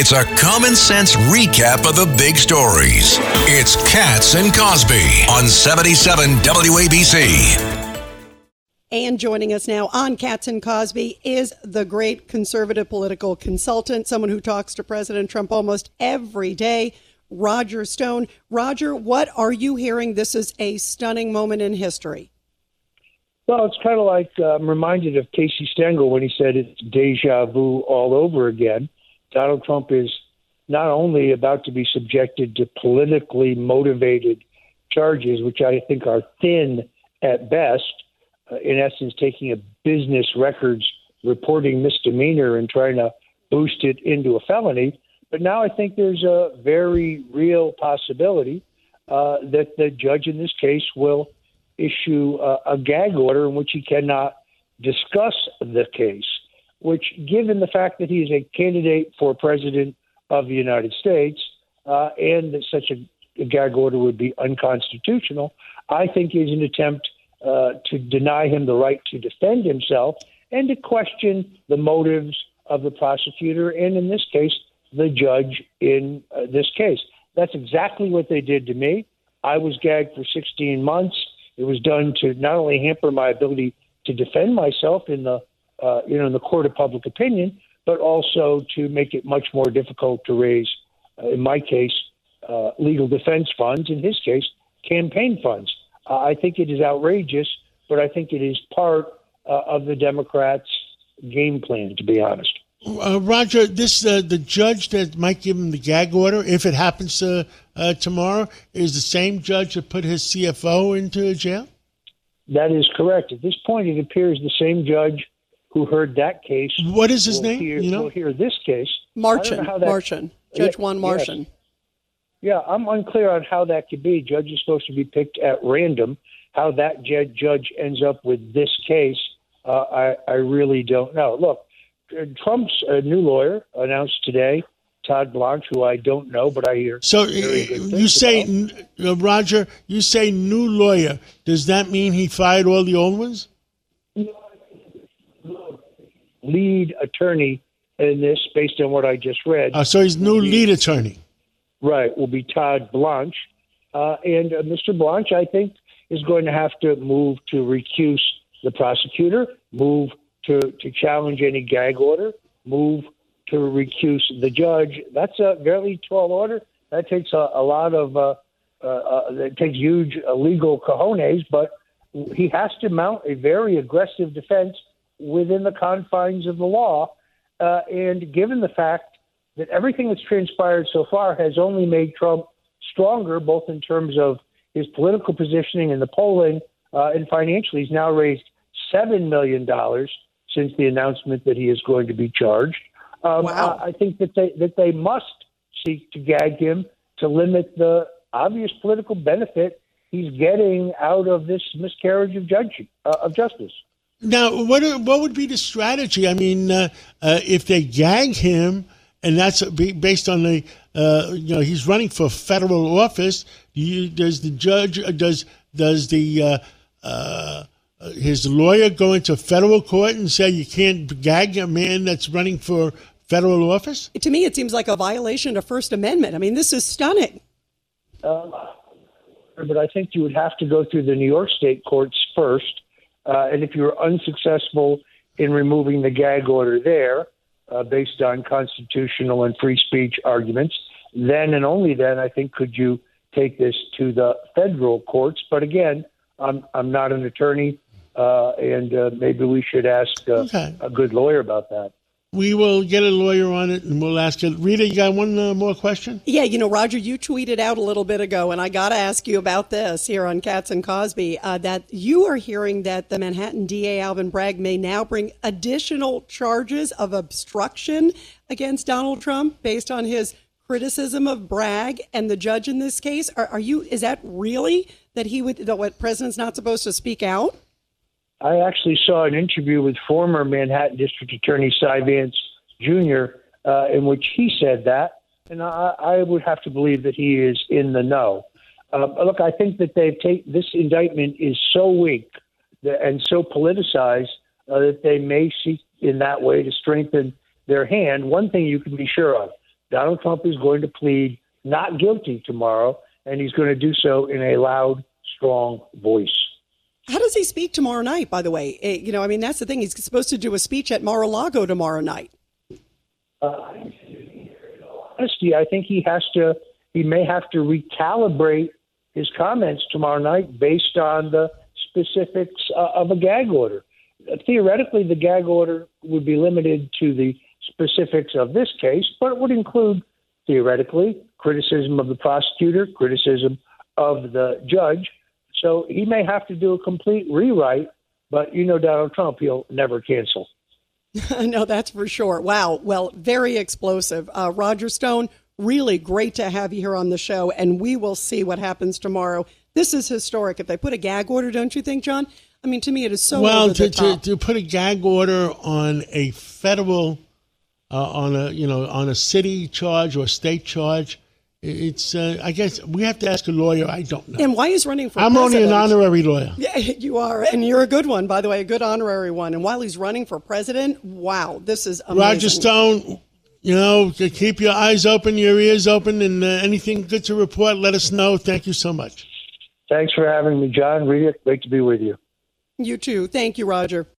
It's a common sense recap of the big stories. It's Cats and Cosby on 77 WABC. And joining us now on Cats and Cosby is the great conservative political consultant, someone who talks to President Trump almost every day, Roger Stone. Roger, what are you hearing? This is a stunning moment in history. Well, it's kind of like uh, I'm reminded of Casey Stengel when he said it's deja vu all over again. Donald Trump is not only about to be subjected to politically motivated charges, which I think are thin at best, uh, in essence, taking a business records reporting misdemeanor and trying to boost it into a felony. But now I think there's a very real possibility uh, that the judge in this case will issue a, a gag order in which he cannot discuss the case which, given the fact that he is a candidate for president of the United States uh, and that such a, a, gag order would be unconstitutional, I think is an attempt uh, to deny him the right to defend himself and to question the motives of the prosecutor and, in this case, the judge in uh, this case. That's exactly what they did to me. I was gagged for 16 months. It was done to not only hamper my ability to defend myself in the uh, you know, in the court of public opinion, but also to make it much more difficult to raise, uh, in my case, uh, legal defense funds. In his case, campaign funds. Uh, I think it is outrageous, but I think it is part uh, of the Democrats' game plan. To be honest. Uh, Roger, this uh, the judge that might give him the gag order, if it happens uh, uh tomorrow, is the same judge that put his CFO into jail. That is correct. At this point, it appears the same judge who heard that case. What is his name? Hear, you know, will hear this case. Merchan. Merchan. Judge yeah, Juan Merchan. Yes. Yeah, I'm unclear on how that could be. Judge is supposed to be picked at random. How that judge ends up with this case, uh, I, I really don't know. Look, Trump's uh, new lawyer announced today Todd Blanche, who I don't know, but I hear. So you say, uh, Roger, you say new lawyer. Does that mean he fired all the old ones? Lead attorney in this, based on what I just read. Uh, so he's new lead attorney. Right, will be Todd Blanche. Uh, and uh, Mr. Blanche, I think, is going to have to move to recuse the prosecutor, move to, to challenge any gag order, move to recuse the judge. That's a very tall order. That takes a, a lot of, uh, uh, uh, it takes huge legal cojones, but he has to mount a very aggressive defense within the confines of the law. Uh, and given the fact that everything that's transpired so far has only made Trump stronger, both in terms of his political positioning in the polling uh, and financially, he's now raised $7 million since the announcement that he is going to be charged. Um, wow. I think that they, that they must seek to gag him to limit the obvious political benefit he's getting out of this miscarriage of, judge, uh, of justice. Now, what what would be the strategy? I mean, uh, uh, if they gag him, and that's based on the uh, you know he's running for federal office. You, does the judge uh, does does the uh, uh, his lawyer go into federal court and say you can't gag a man that's running for federal office? To me, it seems like a violation of First Amendment. I mean, this is stunning. but I think you would have to go through the New York State courts first uh, and if you're unsuccessful in removing the gag order there, uh, based on constitutional and free speech arguments, then and only then, I think, could you take this to the federal courts. But again, I'm, I'm not an attorney, uh, and uh, maybe we should ask uh, okay. a good lawyer about that. We will get a lawyer on it and we'll ask it. Rita, you got one uh, more question? Yeah, you know, Roger, you tweeted out a little bit ago, and I got to ask you about this here on Cats and Cosby uh, that you are hearing that the Manhattan DA, Alvin Bragg, may now bring additional charges of obstruction against Donald Trump based on his criticism of Bragg and the judge in this case. Are, are you, is that really that he would, that what president's not supposed to speak out? I actually saw an interview with former Manhattan District Attorney Cy Vance Jr., uh, in which he said that, and I, I, would have to believe that he is in the know. Uh, look, I think that they've taken this indictment is so weak that, and so politicized uh, that they may seek in that way to strengthen their hand. One thing you can be sure of: Donald Trump is going to plead not guilty tomorrow, and he's going to do so in a loud, strong voice. How does he speak tomorrow night, by the way? Eh, you know, I mean, that's the thing. He's supposed to do a speech at Mar a Lago tomorrow night. Uh, honesty, I think he has to, he may have to recalibrate his comments tomorrow night based on the specifics uh, of a gag order. Uh, theoretically, the gag order would be limited to the specifics of this case, but it would include, theoretically, criticism of the prosecutor, criticism of the judge. So he may have to do a complete rewrite, but you know Donald Trump, he'll never cancel. no, that's for sure. Wow. Well, very explosive. Uh, Roger Stone, really great to have you here on the show, and we will see what happens tomorrow. This is historic. If they put a gag order, don't you think, John? I mean, to me, it is so well to, to, to, put a gag order on a federal, uh, on a you know, on a city charge or state charge. It's, uh, I guess we have to ask a lawyer. I don't know. And why is running for president? I'm president? only an honorary lawyer. Yeah, you are. And you're a good one, by the way, a good honorary one. And while he's running for president, wow, this is amazing. Roger Stone, you know, keep your eyes open, your ears open, and uh, anything good to report, let us know. Thank you so much. Thanks for having me, John. Rita, great to be with you. You too. Thank you, Roger.